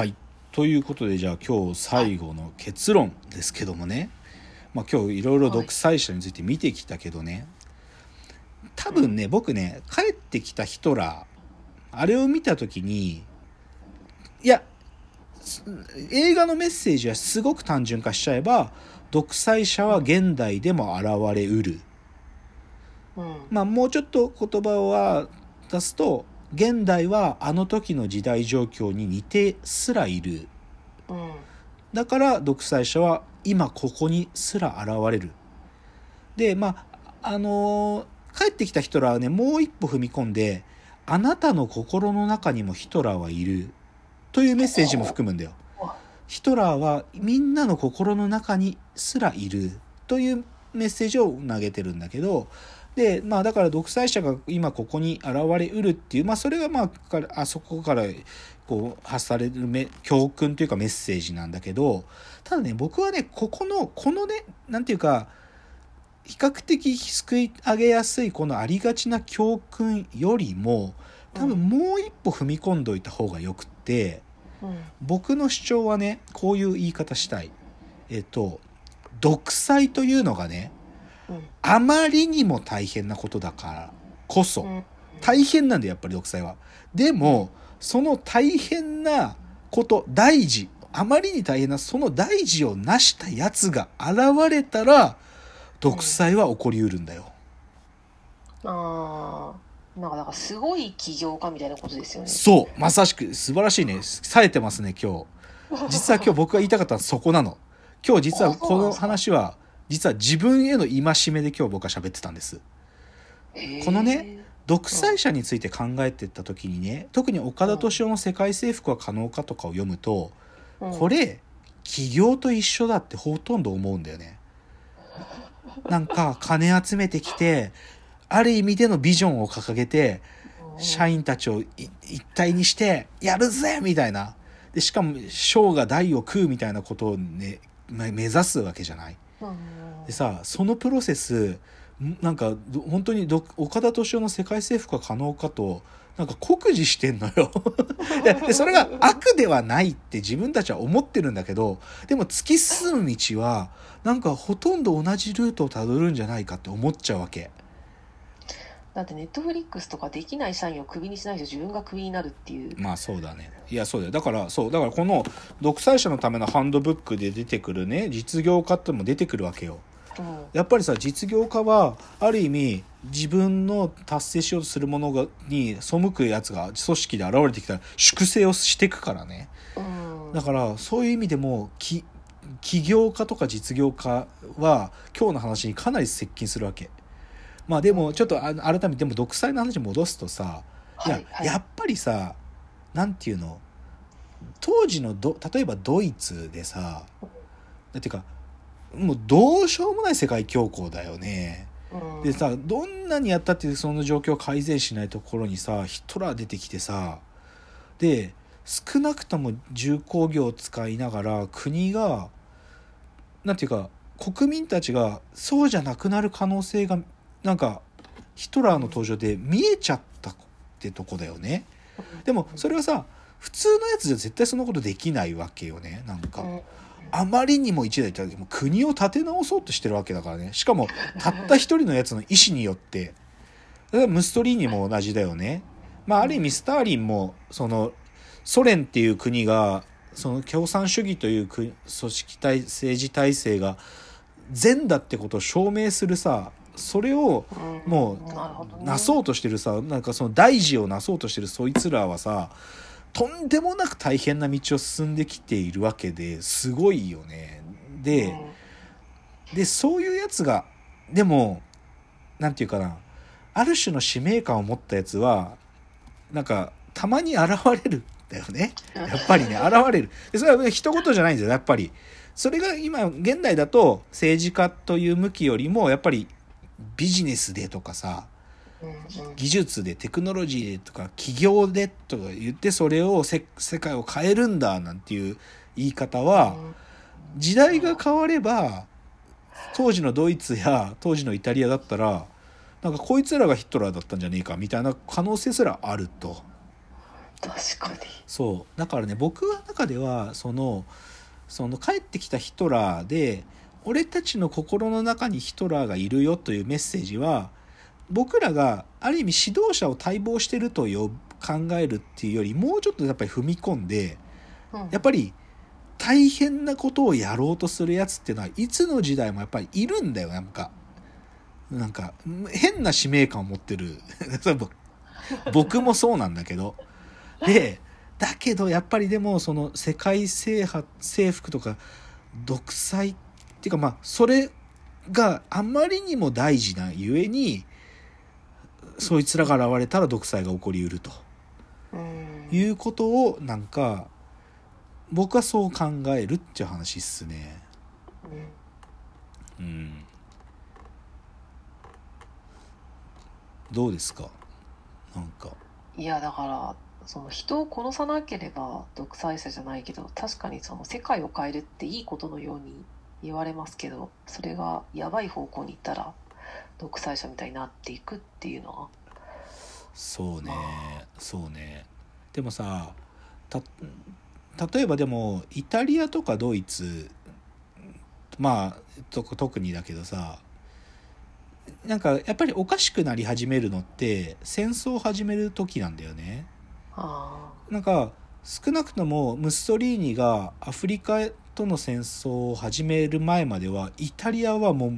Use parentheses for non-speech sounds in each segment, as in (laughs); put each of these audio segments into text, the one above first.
はい。ということでじゃあ今日最後の結論ですけどもね、まあ、今日いろいろ独裁者について見てきたけどね。多分ね僕ね帰ってきたヒトラーあれを見た時にいや映画のメッセージはすごく単純化しちゃえば独裁者は現代でも現れうる、うん。まあもうちょっと言葉は出すと現代はあの時の時代状況に似てすらいる。うん。だから独裁者は今ここにすら現れる。でまああのー帰ってきたヒトラーはねもう一歩踏み込んであなたの心の中にもヒトラーはいる。というメッセージも含むんだよ。ヒトラーはみんなの心の中にすらいる。というメッセージを投げてるんだけどでまあだから独裁者が今ここに現れうるっていうまあそれがまあからあそこからこう発されるめ教訓というかメッセージなんだけどただね僕はねここのこのねなんていうか比較的すくい上げやすいこのありがちな教訓よりも多分もう一歩踏み込んどいた方がよくって。うん僕の主張はねこういう言い方したいえっと独裁というのがねうんあまりにも大変なことだからこそうん。大変なんだよやっぱり独裁は。でもその大変なこと大事あまりに大変なその大事を成したやつが現れたら独裁は起こりうるんだよ、ああなんかだからすごい起業家みたいなことですよね。そう。まさしく素晴らしいね。冴えてますね今日。実は今日僕が言いたかったのはそこなの。今日実はこの話は実は自分への戒めで今日僕は喋ってたんです。このね独裁者について考えてった時にね特に岡田敏夫の「世界征服は可能か?」とかを読むとうん。これ起業と一緒だってほとんど思うんだよね。なんか金集めてきてある意味でのビジョンを掲げて社員たちをい一体にしてやるぜみたいな。でしかも将が大を食うみたいなことをねめ目指すわけじゃない。うんでさそのプロセスんなんかど本当にど岡田敏夫の世界征服は可能かとなんか酷似してんのよ。(laughs) ででそれが悪ではないって自分たちは思ってるんだけどでも突き進む道はなんかほとんど同じルートをたどるんじゃないかって思っちゃうわけだってネットフリックスとかできない社員をクビにしないと自分がクビになるっていう。まあそうだね。いやそうだよ。だからそう。だからこの独裁者のためのハンドブックで出てくるね実業家ってのも出てくるわけよ。うん。やっぱりさ実業家はある意味自分の達成しようとするものがに背くやつが組織で現れてきたら粛清をしていくからね。うん。だからそういう意味でもき起業家とか実業家は今日の話にかなり接近するわけまあでもちょっとあ改めてでも独裁の話に戻すとさいや,、はいはいやっぱりさなんていうの当時のど例えばドイツでさだっていうかもうどうしようもない世界恐慌だよね。うんでさどんなにやったってその状況を改善しないところにさヒトラー出てきてさで少なくとも重工業を使いながら国がなんていうか国民たちがそうじゃなくなる可能性がなんかヒトラーの登場で見えちゃったってとこだよね。でもそれはさ普通のやつじゃ絶対そんなことできないわけよねなんか。あまりにも一代っても国を立て直そうとしてるわけだからねしかもたった一人のやつの意思によってだからムストリーニも同じだよねまあある意味スターリンもそのソ連っていう国がその共産主義という組織体政治体制が善だってことを証明するさそれをうん。もうなそうとしてるさなんかその大事をなそうとしてるそいつらはさとんでもなく大変な道を進んできているわけですごいよね。で,、でそういうやつがでもなんていうかなある種の使命感を持ったやつはなんかたまに現れるんだよね。やっぱりね (laughs) 現れる。でそれはね一言じゃないんですよやっぱり。それが今現代だと政治家という向きよりもやっぱりビジネスでとかさ技術でテクノロジーでとか企業でとか言ってそれをせ世界を変えるんだなんていう言い方は時代が変われば当時のドイツや当時のイタリアだったらなんかこいつらがヒトラーだったんじゃねえかみたいな可能性すらあると。確かに。そう。だからね僕の中ではそのその帰ってきたヒトラーで俺たちの心の中にヒトラーがいるよというメッセージは僕らがある意味指導者を待望してるとよ考えるっていうよりもうちょっとやっぱり踏み込んでうん。やっぱり大変なことをやろうとするやつっていうのはいつの時代もやっぱりいるんだよ。なんかなんか変な使命感を持ってる。(laughs) 僕もそうなんだけど。でだけどやっぱりでもその世界制覇征服とか独裁っていうかまあそれがあまりにも大事なゆえにそいつらが現れたら独裁が起こりうるとうんいうことをなんか僕はそう考えるっていう話っすね。うんうん。どうですか？なんか。いやだからその人を殺さなければ独裁者じゃないけど確かにその世界を変えるっていいことのように言われますけどそれがやばい方向に行ったら独裁者みたいになっていくっていうのは。そうねまそうね。でもさた例えばでもイタリアとかドイツまあと特にだけどさなんかやっぱりおかしくなり始めるのって戦争を始める時なんだよね。あ。なんか少なくともムッソリーニがアフリカとの戦争を始める前まではイタリアはもう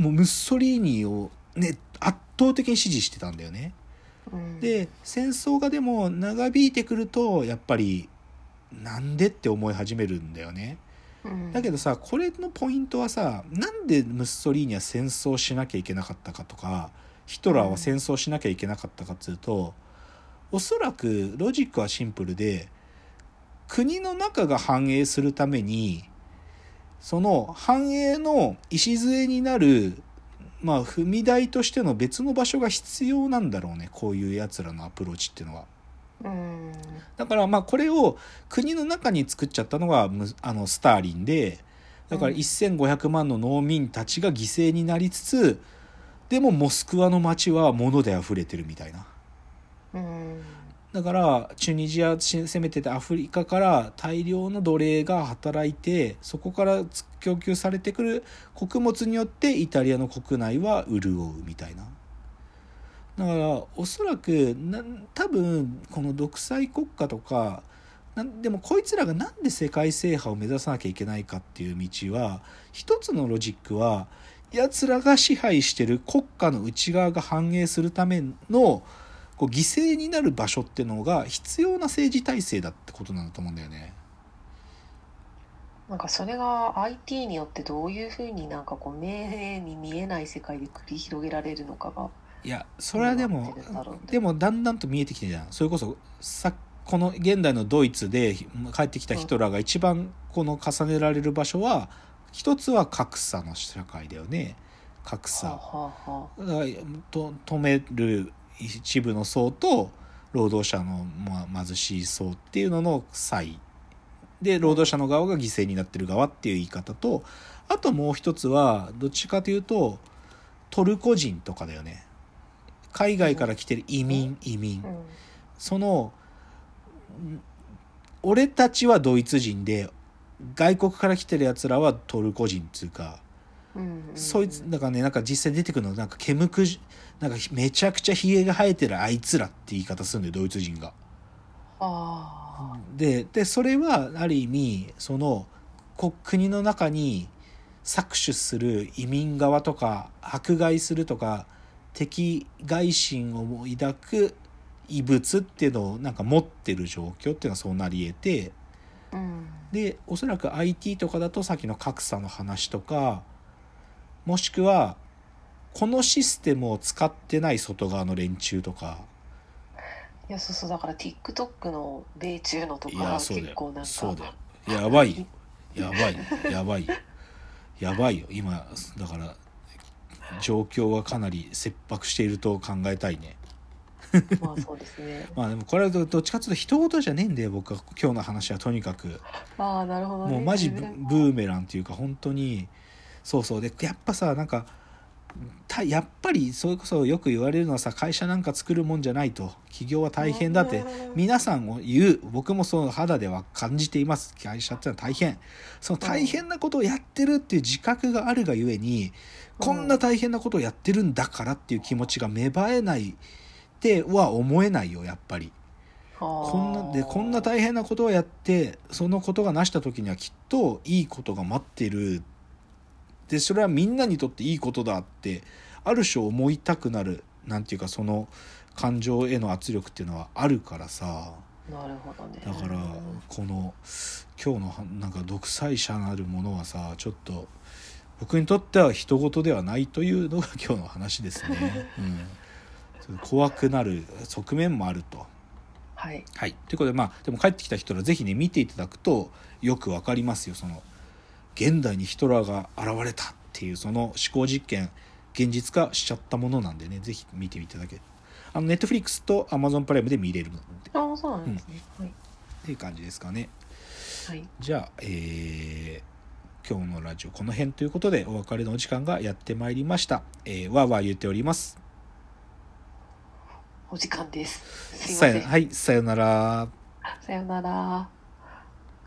もうムッソリーニをね圧倒的に支持してたんだよね。あ、うん、で戦争がでも長引いてくるとやっぱりなんでって思い始めるんだよね。うんだけどさこれのポイントはさなんでムッソリーニは戦争しなきゃいけなかったかとかヒトラーは戦争しなきゃいけなかったかっつうと、おそらくロジックはシンプルで国の中が繁栄するためにその繁栄の礎になるまあ踏み台としての別の場所が必要なんだろうねこういうやつらのアプローチっていうのは。うん。だからまあこれを国の中に作っちゃったのがむあのスターリンでだからうん。1500万の農民たちが犠牲になりつつでもモスクワの街は物で溢れてるみたいな。うんだからチュニジア攻めててアフリカから大量の奴隷が働いてそこから供給されてくる穀物によってイタリアの国内は潤うみたいな。だからおそらく多分この独裁国家とかなでもこいつらがなんで世界制覇を目指さなきゃいけないかっていう道は一つのロジックはやつらが支配してる国家の内側が繁栄するためのこう犠牲になる場所ってのが必要な政治体制だってことなんだと思うんだよね。なんかそれが IT によってどういうふうになんかこう目に見えない世界で繰り広げられるのかがいやそれはでもでもだんだんと見えてきてるじゃん。それこそさこの現代のドイツで帰ってきたヒトラーが一番この重ねられる場所は一つは格差の社会だよね。格差。はあはあ止める一部の層と労働者の、まあ、貧しい層っていうのの差異。で労働者の側が犠牲になってる側っていう言い方とあともう一つはどっちかというとトルコ人とかだよね。海外から来てる移民移民。そのん俺たちはドイツ人で外国から来てるやつらはトルコ人っていうかそいつだからねなんか実際出てくるのなんか毛むくじなんかめちゃくちゃひげが生えてるあいつらって言い方するんだよドイツ人が。あででそれはある意味そのこ国の中に搾取する移民側とか迫害するとか敵外心を抱く異物っていうのをなんか持ってる状況っていうのはそうなり得てあうんでおそらく IT とかだとさっきの格差の話とかもしくはこのシステムを使ってない外側の連中とか。いやそうそうだから TikTok の米中のといかやそうだよ。結構なんかそうだよ。やばいよ。やばいよ。やばいよ。やばいよ。今だから状況はかなり切迫していると考えたいね。まあそうですね。(laughs) まあでもこれはどどっちかっていうと人事じゃねえんだよ僕は。今日の話はとにかく。ああなるほどね。もうマジブブーメランっていうか本当にそうそう。でやっぱさなんかたやっぱりそれこそよく言われるのはさ会社なんか作るもんじゃないと。企業は大変だって。皆さんを言う僕もその肌では感じています。会社ってのは大変。その大変なことをやってるっていう自覚があるがゆえにこんな大変なことをやってるんだからっていう気持ちが芽生えないっては思えないよやっぱり。こんなでこんな大変なことをやってそのことが成した時にはきっといいことが待ってるでそれはみんなにとっていいことだってある種思いたくなるなんていうかその感情への圧力っていうのはあるからさ。なるほどね。だからこの今日のなんか独裁者なるものはさちょっと僕にとっては人事ではないというのが (laughs) 今日の話ですね。うん、怖くなる側面もあると。はい、はい、ということでまあでも帰ってきた人は是非ね見ていただくとよく分かりますよその現代にヒトラーが現れたっていうその思考実験現実化しちゃったものなんでね是非見ていただけ。あのネットフリックスとアマゾンプライムで見れるので。ああそうなんですね、うん、はい。っていう感じですかね。はい。じゃあえー、今日のラジオこの辺ということでお別れのお時間がやってまいりました、えー、わーわー言っております。お時間です。すいません。はいさよなら。さよなら